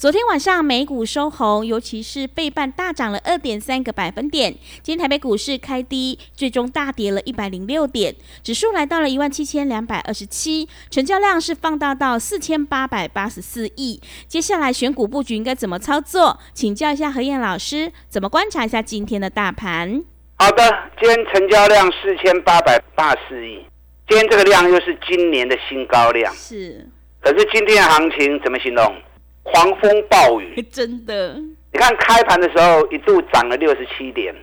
昨天晚上美股收红，尤其是背半大涨了二点三个百分点。今天台北股市开低，最终大跌了一百零六点，指数来到了一万七千两百二十七，成交量是放大到四千八百八十四亿。接下来选股布局应该怎么操作？请教一下何燕老师，怎么观察一下今天的大盘？好的，今天成交量四千八百八十四亿，今天这个量又是今年的新高量。是，可是今天的行情怎么形容？狂风暴雨，真的。你看开盘的时候一度涨了六十七点，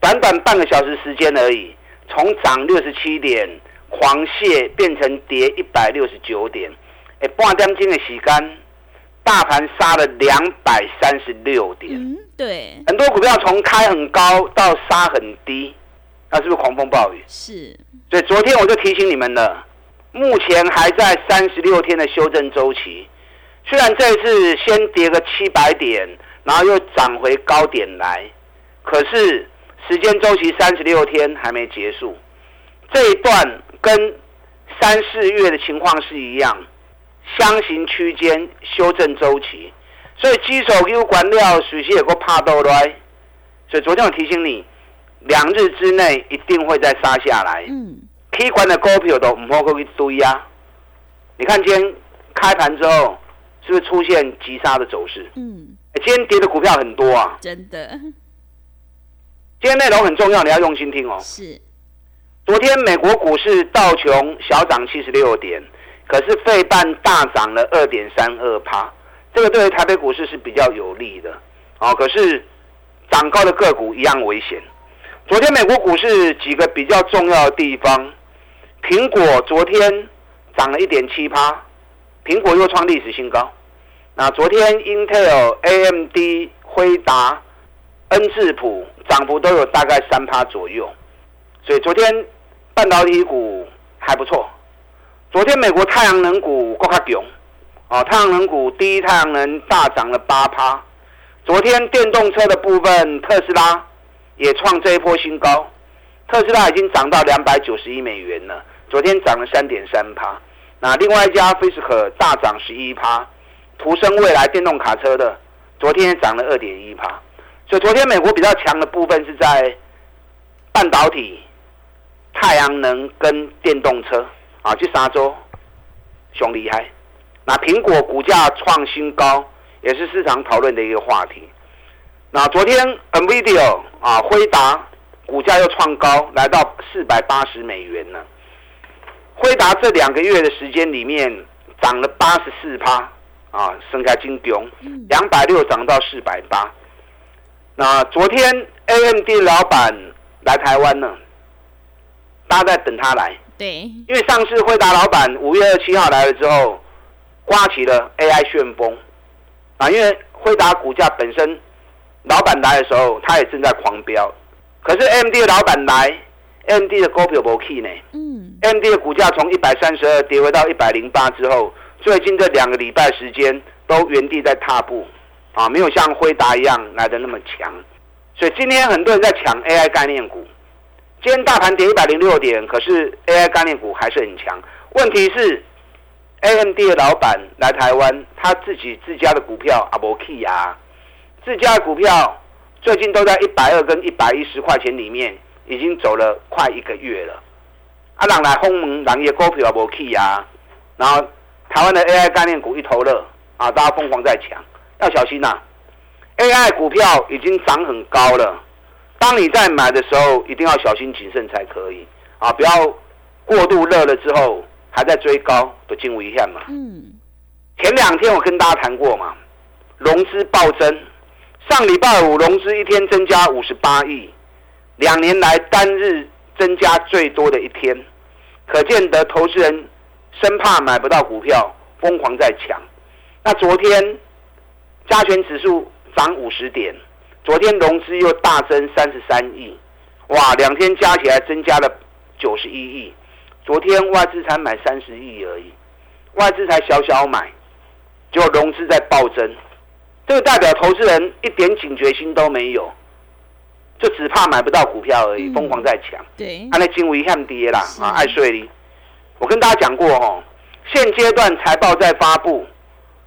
短短半个小时时间而已，从涨六十七点狂泻变成跌一百六十九点，哎，半点钟的时间，大盘杀了两百三十六点。嗯，对。很多股票从开很高到杀很低，那是不是狂风暴雨？是。所以昨天我就提醒你们了，目前还在三十六天的修正周期。虽然这一次先跌个七百点，然后又涨回高点来，可是时间周期三十六天还没结束，这一段跟三四月的情况是一样，箱型区间修正周期，所以基手有管料水系有个怕倒来，所以昨天我提醒你，两日之内一定会再杀下来。嗯，K 管的股票都唔好去追啊！你看今天开盘之后。是不是出现急杀的走势？嗯，今天跌的股票很多啊，真的。今天内容很重要，你要用心听哦。是。昨天美国股市道琼小涨七十六点，可是费半大涨了二点三二趴，这个对台北股市是比较有利的。哦，可是涨高的个股一样危险。昨天美国股市几个比较重要的地方，苹果昨天涨了一点七趴。苹果又创历史新高。那昨天 Intel、AMD、辉达、恩智浦涨幅都有大概三趴左右，所以昨天半导体股还不错。昨天美国太阳能股够卡囧，哦，太阳能股第一太阳能大涨了八趴。昨天电动车的部分，特斯拉也创这一波新高，特斯拉已经涨到两百九十亿美元了，昨天涨了三点三趴。那另外一家飞斯可大涨十一趴，途生未来电动卡车的昨天涨了二点一趴，所以昨天美国比较强的部分是在半导体、太阳能跟电动车啊，去沙洲熊厉害。那苹果股价创新高，也是市场讨论的一个话题。那昨天 NVIDIA 啊，辉达股价又创高，来到四百八十美元了。辉达这两个月的时间里面涨了八十四趴啊，升开金标，两百六涨到四百八。那昨天 AMD 老板来台湾呢，大家在等他来。对，因为上次辉达老板五月二七号来了之后，刮起了 AI 旋风啊，因为辉达股价本身，老板来的时候，他也正在狂飙，可是 AMD 的老板来。M D 的股票无起呢，嗯，M D 的股价从一百三十二跌回到一百零八之后，最近这两个礼拜时间都原地在踏步，啊，没有像辉达一样来的那么强，所以今天很多人在抢 A I 概念股，今天大盘跌一百零六点，可是 A I 概念股还是很强。问题是 A M D 的老板来台湾，他自己自家的股票啊无起啊，自家的股票最近都在一百二跟一百一十块钱里面。已经走了快一个月了，啊，人来轰门，人也股票也无起啊，然后台湾的 AI 概念股一头热啊，大家疯狂在抢，要小心呐！AI 股票已经涨很高了，当你在买的时候，一定要小心谨慎才可以啊，不要过度热了之后还在追高，都惊危险嘛。嗯，前两天我跟大家谈过嘛，融资暴增，上礼拜五融资一天增加五十八亿。两年来单日增加最多的一天，可见得投资人生怕买不到股票，疯狂在抢。那昨天加权指数涨五十点，昨天融资又大增三十三亿，哇，两天加起来增加了九十一亿。昨天外资才买三十亿而已，外资才小小买，结果融资在暴增，这个代表投资人一点警觉心都没有。就只怕买不到股票而已，疯狂在抢。对，按那金维看跌啦啊，爱睡哩。我跟大家讲过哦，现阶段财报在发布，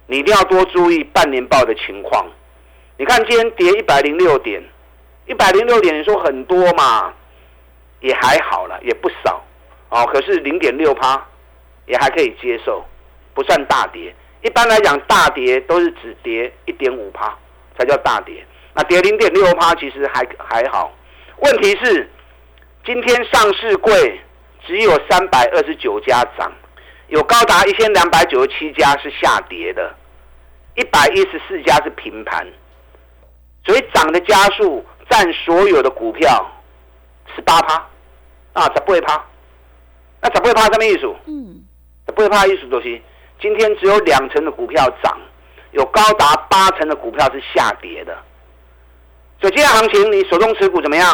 你一定要多注意半年报的情况。你看今天跌一百零六点，一百零六点，你说很多嘛，也还好了，也不少哦。可是零点六趴也还可以接受，不算大跌。一般来讲，大跌都是只跌一点五趴才叫大跌。那跌零点六趴其实还还好，问题是今天上市柜只有三百二十九家涨，有高达一千两百九十七家是下跌的，一百一十四家是平盘，所以涨的家数占所有的股票十八趴，啊，十八趴，那十八趴什么意思？嗯，十八趴意思就是今天只有两成的股票涨，有高达八成的股票是下跌的。所以今天行情，你手中持股怎么样？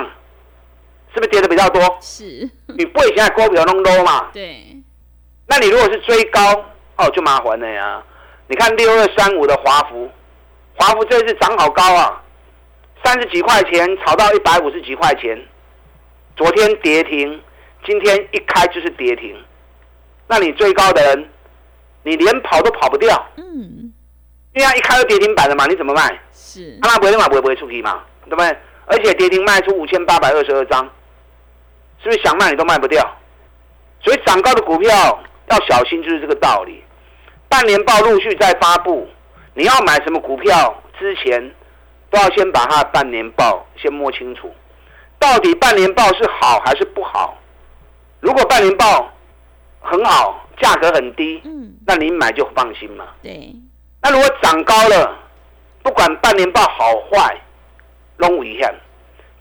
是不是跌的比较多？是。你不会现在股票弄 low 嘛？对。那你如果是追高，哦，就麻烦了呀。你看六二三五的华孚，华孚这次涨好高啊，三十几块钱炒到一百五十几块钱，昨天跌停，今天一开就是跌停。那你追高的人，你连跑都跑不掉。嗯。因为它一开就跌停板了嘛，你怎么卖？是。他那不会嘛，不会不会出去嘛？对不对？而且跌停卖出五千八百二十二张，是不是想卖你都卖不掉？所以涨高的股票要小心，就是这个道理。半年报陆续在发布，你要买什么股票之前，都要先把它的半年报先摸清楚，到底半年报是好还是不好？如果半年报很好，价格很低，嗯，那你买就放心嘛。对。那如果涨高了，不管半年报好坏。中一样，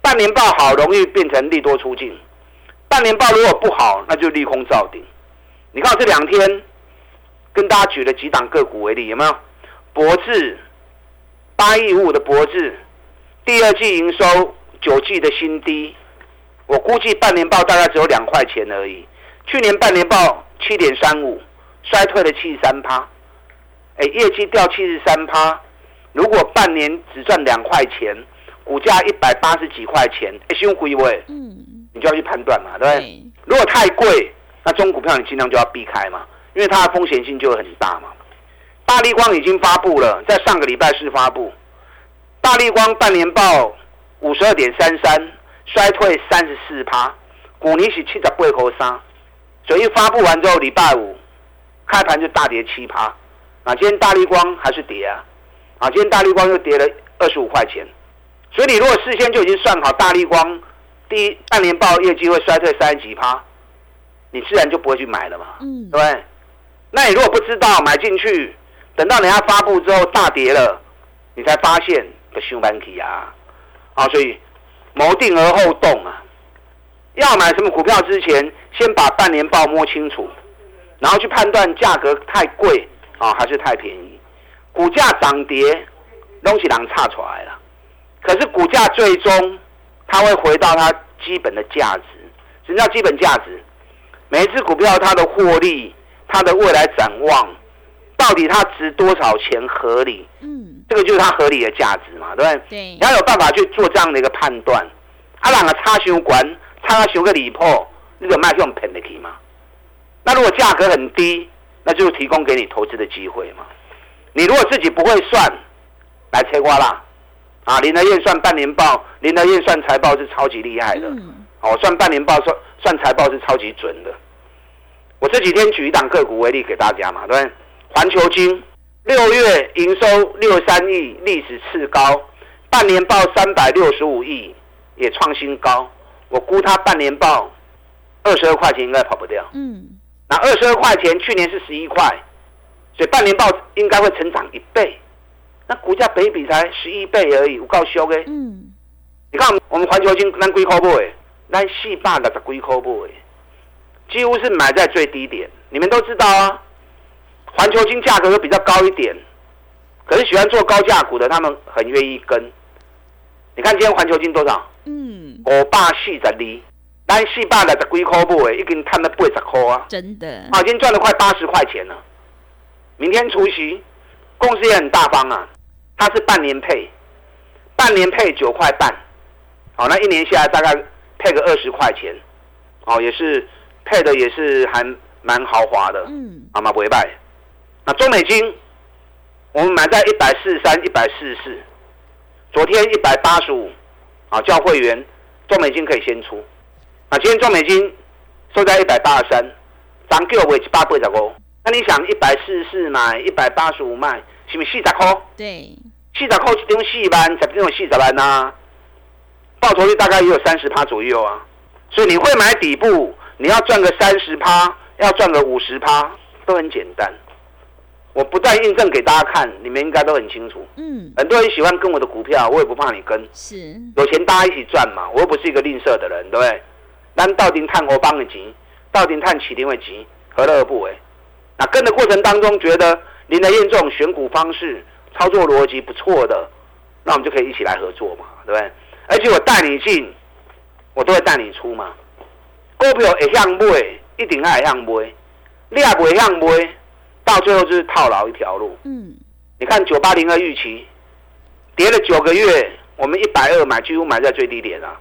半年报好容易变成利多出境，半年报如果不好，那就利空造顶。你看这两天跟大家举了几档个股为例，有没有？博智八亿五的博智，第二季营收九季的新低，我估计半年报大概只有两块钱而已。去年半年报七点三五，衰退了七十三趴，哎，业绩掉七十三趴，如果半年只赚两块钱。股价一百八十几块钱，哎，凶贵位，嗯，你就要去判断嘛，对不对？如果太贵，那中股票你尽量就要避开嘛，因为它的风险性就会很大嘛。大立光已经发布了，在上个礼拜四发布，大立光半年报五十二点三三，衰退三十四趴，股尼是七十八块三，所以发布完之后，礼拜五开盘就大跌七趴，啊，今天大立光还是跌啊，啊，今天大立光又跌了二十五块钱。所以你如果事先就已经算好大力光第一半年报业绩会衰退三十几趴，你自然就不会去买了嘛，对不对？那你如果不知道买进去，等到人家发布之后大跌了，你才发现个凶板起啊！啊，所以谋定而后动啊！要买什么股票之前，先把半年报摸清楚，然后去判断价格太贵啊还是太便宜，股价涨跌东西囊差出来了。可是股价最终它会回到它基本的价值，什么叫基本价值？每一只股票它的获利、它的未来展望，到底它值多少钱合理？嗯，这个就是它合理的价值嘛，对不对？对。你要有办法去做这样的一个判断。啊，两个差修管，差修个离破，那个卖用 p e n n 嘛？那如果价格很低，那就是提供给你投资的机会嘛。你如果自己不会算，来切瓜啦。啊，林德燕算半年报，林德燕算财报是超级厉害的。哦，算半年报算算财报是超级准的。我这几天举一档个股为例给大家嘛，对不对？环球金六月营收六三亿，历史次高，半年报三百六十五亿，也创新高。我估它半年报二十二块钱应该跑不掉。嗯，那二十二块钱去年是十一块，所以半年报应该会成长一倍。那股价比比才十一倍而已，我告诉你，嗯，你看我们环球金咱贵靠不？那细霸的龟壳不？几乎是买在最低点。你们都知道啊，环球金价格又比较高一点，可是喜欢做高价股的，他们很愿意跟。你看今天环球金多少？嗯，五百四十二，咱四百六十几块不？已经赚了八十块啊！真的啊，今天赚了快八十块钱了。明天除夕，公司也很大方啊，它是半年配，半年配九块半，好，那一年下来大概配个二十块钱，哦，也是配的也是还蛮豪华的，嗯，啊嘛不会败。那中美金，我们买在一百四十三、一百四十四，昨天一百八十五，啊，叫会员中美金可以先出，啊，今天中美金收在一百八十三，涨够位一百八十五。那你想一百四十四买，一百八十五卖，是不是四十块？对，四十块一张四万，十张四十万呐，报酬率大概也有三十趴左右啊。所以你会买底部，你要赚个三十趴，要赚个五十趴，都很简单。我不再印证给大家看，你们应该都很清楚。嗯，很多人喜欢跟我的股票，我也不怕你跟。是，有钱大家一起赚嘛，我又不是一个吝啬的人，对不对？但到底探我帮的急，到底探起定会急，何乐而不为？那跟的过程当中，觉得林德燕这种选股方式、操作逻辑不错的，那我们就可以一起来合作嘛，对不对？而且我带你进，我都会带你出嘛。股票会向买，一定爱向买，你也不会向买，到最后就是套牢一条路。嗯，你看九八零二预期跌了九个月，我们一百二买，几乎买在最低点啊。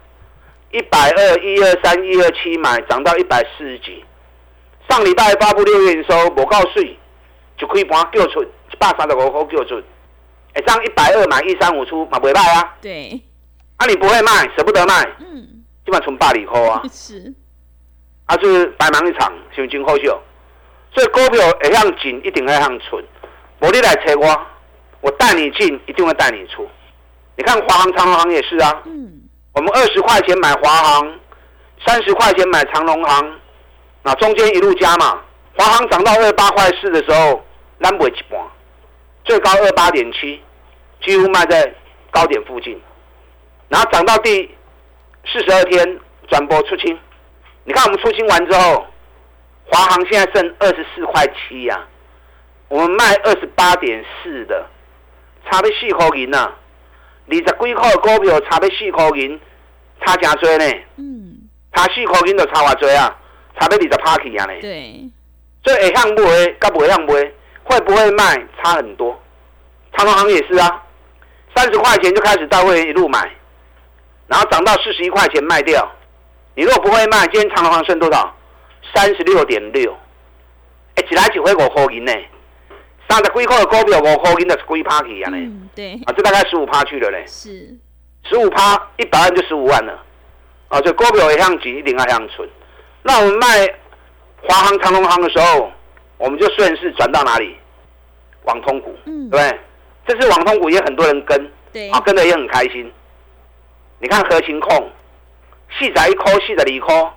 一百二、一二三、一二七买，涨到一百四十几。上礼拜发布六月营收，我告税就可以把它叫出一百三十五块叫出，哎，这样一百二买一三五出嘛，不会卖啊？对。啊，你不会卖，舍不得卖，嗯，基本上存八里块啊。是。啊，是白忙一场，是真好笑。所以股票会向进，一定会向存。我你来找我，我带你进，一定会带你出。你看华航、长航也是啊。嗯。我们二十块钱买华航，三十块钱买长龙航。那中间一路加嘛，华航涨到二八块四的时候，难不一半，最高二八点七，几乎卖在高点附近。然后涨到第四十二天转播出清，你看我们出清完之后，华航现在剩二十四块七呀，我们卖二十八点四的，差了四块银呐，二十几块股票差了四块银，差真多呢。嗯，差四块银就差偌多啊。差别你的 party 啊呢？对，所以会向不会，该不会向不会，会不会卖差很多。长隆行也是啊，三十块钱就开始到会一路买，然后涨到四十一块钱卖掉。你如果不会卖，今天长隆行剩多少？三十六点六。哎，一来就会五块银呢，三十几块的股票五块银的是几 party 啊呢？嗯，对。啊，这大概十五趴去了嘞。是。十五趴，一百万就十五万了。啊，这股票也向几，一定要向存。那我们卖华航、长隆航的时候，我们就顺势转到哪里？网通股，对不对？这次网通股，也很多人跟，啊，跟的也很开心。你看核心控，细仔一颗，细仔一颗，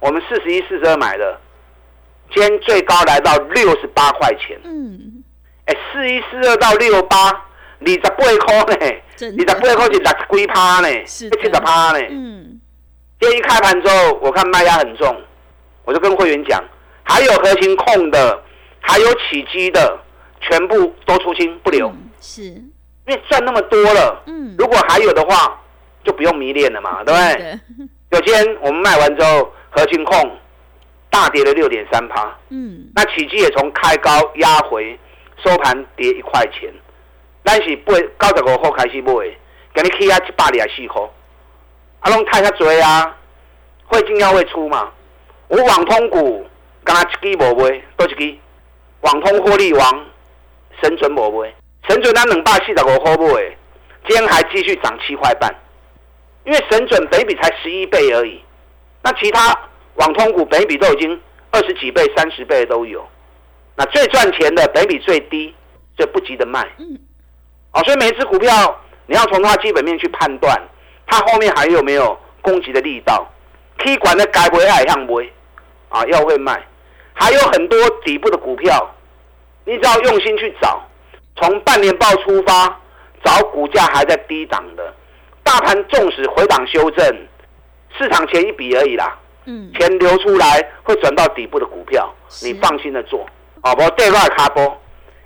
我们四十一、四十二买的，今天最高来到六十八块钱。嗯，哎，四一、四二到六八，二十八块呢，二十八块是六十几趴呢，七十趴呢。嗯，今天一开盘之后，我看卖压很重。我就跟会员讲，还有核心控的，还有起基的，全部都出清不留。是，因为赚那么多了。嗯。如果还有的话，就不用迷恋了嘛，对不对？有天我们卖完之后，核心控大跌了六点三趴。嗯。那起基也从开高压回，收盘跌一块钱。但是八九十五号开始买，给你起啊一百二十四块。啊，拢太下追啊，会进要会出嘛。我网通股，刚刚一支无买，多一支。网通获利王，神准无买，神准咱两百四十五块买，今天还继续涨七块半。因为神准北比才十一倍而已，那其他网通股北比都已经二十几倍、三十倍都有。那最赚钱的北比最低，就不急着卖。嗯。哦，所以每一只股票，你要从它基本面去判断，它后面还有没有攻击的力道。K 管的该不会爱向不会？啊，要会卖，还有很多底部的股票，你只要用心去找，从半年报出发，找股价还在低档的，大盘纵使回档修正，市场前一笔而已啦，嗯，钱流出来会转到底部的股票，你放心的做，好不？对外卡波，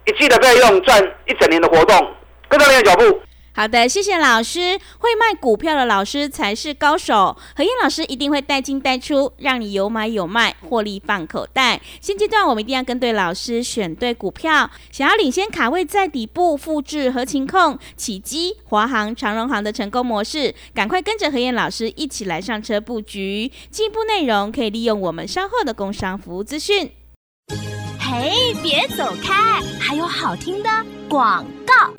一季的费用赚一整年的活动，跟上你的脚步。好的，谢谢老师。会卖股票的老师才是高手。何燕老师一定会带进带出，让你有买有卖，获利放口袋。现阶段我们一定要跟对老师，选对股票。想要领先卡位在底部，复制合情控、起基、华航、长荣航的成功模式，赶快跟着何燕老师一起来上车布局。进一步内容可以利用我们稍后的工商服务资讯。嘿，别走开，还有好听的广告。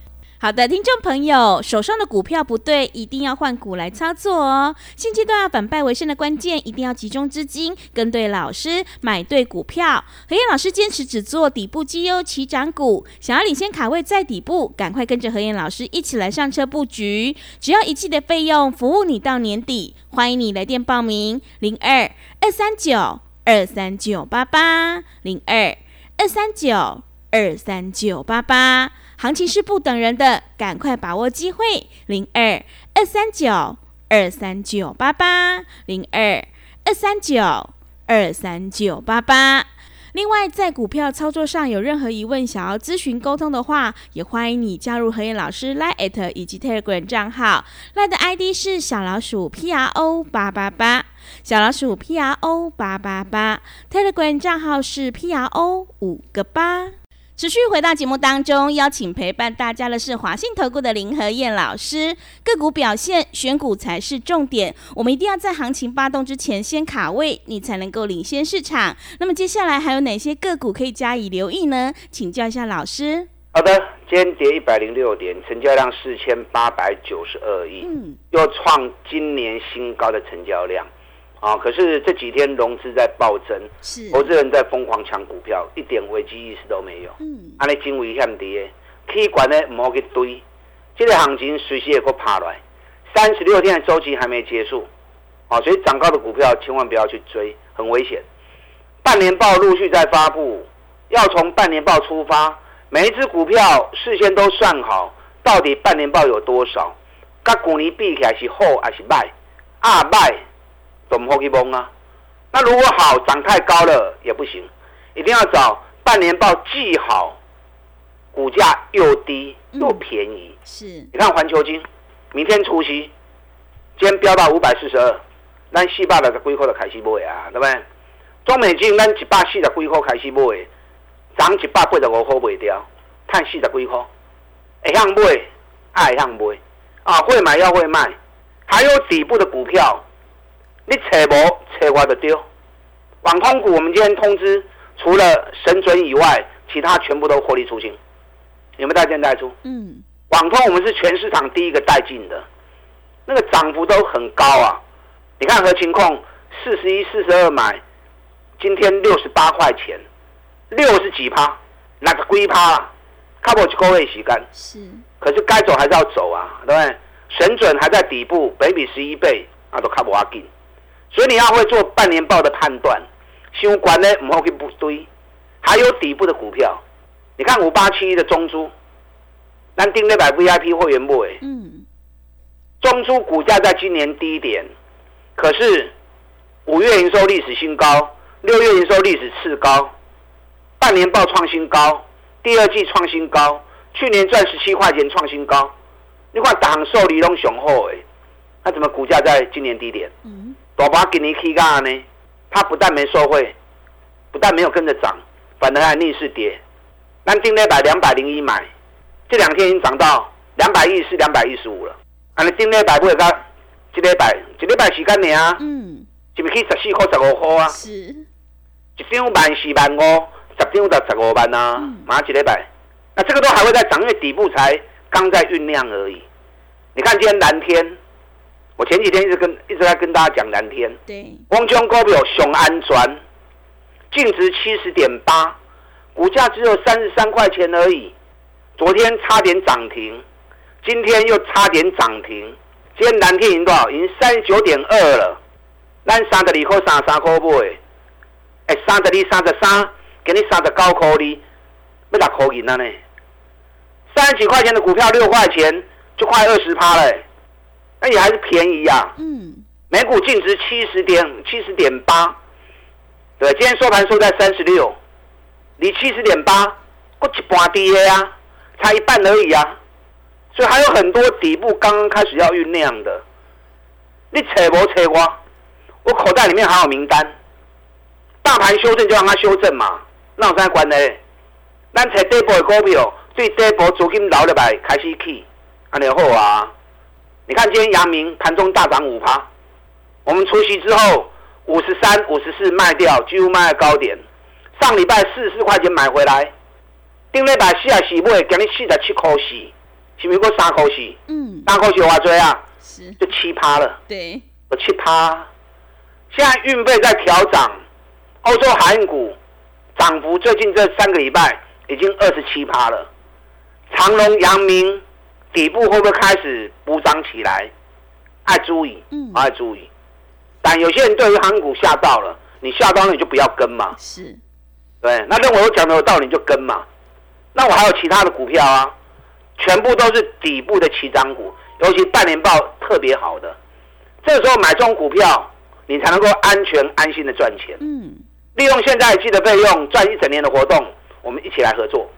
好的，听众朋友，手上的股票不对，一定要换股来操作哦。现阶段要反败为胜的关键，一定要集中资金，跟对老师，买对股票。何燕老师坚持只做底部绩优起涨股，想要领先卡位在底部，赶快跟着何燕老师一起来上车布局。只要一季的费用，服务你到年底。欢迎你来电报名：零二二三九二三九八八零二二三九二三九八八。行情是不等人的，赶快把握机会！零二二三九二三九八八零二二三九二三九八八。另外，在股票操作上有任何疑问，想要咨询沟通的话，也欢迎你加入何燕老师 Line 以及 Telegram 账号。Line 的 ID 是小老鼠 P R O 八八八，小老鼠 P R O 八八八。Telegram 账号是 P R O 五个八。持续回到节目当中，邀请陪伴大家的是华信投顾的林和燕老师。个股表现，选股才是重点。我们一定要在行情发动之前先卡位，你才能够领先市场。那么接下来还有哪些个股可以加以留意呢？请教一下老师。好的，今天跌一百零六点，成交量四千八百九十二亿，嗯，又创今年新高的成交量。啊，可是这几天融资在暴增，是，投资人在疯狂抢股票，一点危机意识都没有。嗯，安尼真危险的，可管呢唔好去堆，这个行情随时也会爬来。三十六天的周期还没结束，啊，所以涨高的股票千万不要去追，很危险。半年报陆续在发布，要从半年报出发，每一只股票事先都算好，到底半年报有多少，跟股年比起来是好还是卖？啊坏，都唔好去蒙啊。那如果好涨太高了也不行，一定要找半年报既好，股价又低又便宜。是，你看环球金，明天除夕，今天飙到五百四十二，咱四百六十几块就开始买啊，对不对？中美金咱一百四十几块开始买，涨一百八十五块卖掉，赚四十几块，会向买，爱向买，啊，会买要会卖，还有底部的股票，你找无找我就丢。网通股我们今天通知，除了神准以外，其他全部都获利出清，有没有带进带出？嗯，网通我们是全市场第一个带进的，那个涨幅都很高啊！你看何情控四十一、四十二买，今天六十八块钱，六十几趴，那个龟趴啊，差不多一个月时间。是，可是该走还是要走啊，对不对？神准还在底部，北比十一倍，啊都看不阿紧。所以你要会做半年报的判断，相关呢唔好去不堆，还有底部的股票，你看五八七一的中珠，咱订那百 VIP 会员部诶，嗯，中珠股价在今年低点，可是五月营收历史新高，六月营收历史次高，半年报创新高，第二季创新高，去年赚十七块钱创新高，你看党受理拢雄厚哎，那怎么股价在今年低点？嗯，大把给你 K 干呢？它不但没受惠，不但没有跟着涨，反而还逆势跌。咱定那百两百零一买，这两天已经涨到两百一十、两百一十五了。啊，你定那百不会个，一礼拜一礼拜时间呢啊，嗯，是不是去十四块、十五块啊？是，一张万四万五，十张就十五万啊，嗯马上一礼拜。那这个都还会在涨，因为底部才刚在酝酿而已。你看今天蓝天，我前几天一直跟一直在跟大家讲蓝天。对，光中股票熊安全，净值七十点八，股价只有三十三块钱而已。昨天差点涨停，今天又差点涨停。今天蓝天已经多少？已经三十九点二了。咱三十二块三十三块买，哎，三十二、三十三，给你三十九块哩，要六块银了呢。三十几块钱的股票六块钱，就快二十趴了、那也还是便宜呀、嗯，每股净值七十点七十点八，对，今天收盘收在三十六，离七十点八，过一半低啊，差一半而已啊，所以还有很多底部刚刚开始要酝酿的。你扯不扯我？我口袋里面还有名单。大盘修正就让它修正嘛，那有啥关呢？咱找底部的股票，对底部资金留入来开始起，安尼好啊。你看今天阳明盘中大涨五趴，我们除夕之后五十三、五十四卖掉，几乎卖到高点。上礼拜四十四块钱买回来，顶礼拜四十四买，今日四十七块四，是不是过三块四？嗯，三块四偌多啊？是，就七趴了，对，有七趴。现在运费在调涨，欧洲航运股涨幅最近这三个礼拜已经二十七趴了。长隆、阳明底部会不会开始补涨起来？爱注意，嗯爱注意。但有些人对于航股吓到了，你吓到了你就不要跟嘛。是，对，那认为我讲的有道理你就跟嘛。那我还有其他的股票啊，全部都是底部的起涨股，尤其半年报特别好的，这时候买这种股票，你才能够安全安心的赚钱。嗯，利用现在记的费用赚一整年的活动，我们一起来合作，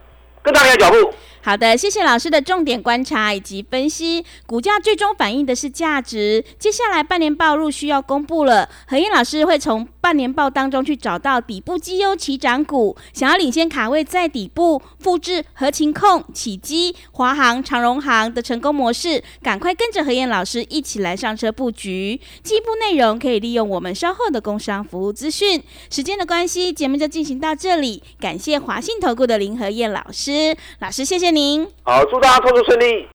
跟上你的脚步。好的，谢谢老师的重点观察以及分析。股价最终反映的是价值。接下来半年报入需要公布了，何燕老师会从半年报当中去找到底部绩优起涨股，想要领先卡位在底部，复制合情控、启基、华航、长荣航的成功模式，赶快跟着何燕老师一起来上车布局。进一步内容可以利用我们稍后的工商服务资讯。时间的关系，节目就进行到这里。感谢华信投顾的林何燕老师，老师谢谢您。好，祝大家操作顺利。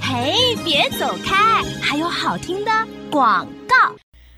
嘿，别走开，还有好听的广告。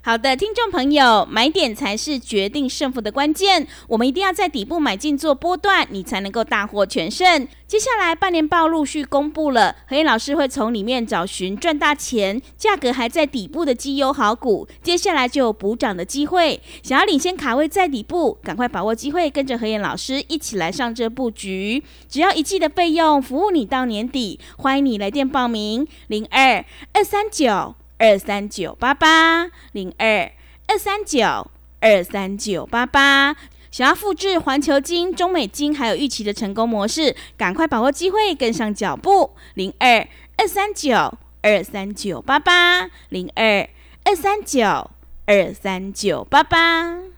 好的，听众朋友，买点才是决定胜负的关键。我们一定要在底部买进做波段，你才能够大获全胜。接下来半年报陆续公布了，何燕老师会从里面找寻赚大钱、价格还在底部的绩优好股，接下来就有补涨的机会。想要领先卡位在底部，赶快把握机会，跟着何燕老师一起来上这布局。只要一季的费用，服务你到年底。欢迎你来电报名：零二二三九。二三九八八零二二三九二三九八八，想要复制环球金、中美金还有预期的成功模式，赶快把握机会，跟上脚步。零二二三九二三九八八零二二三九二三九八八。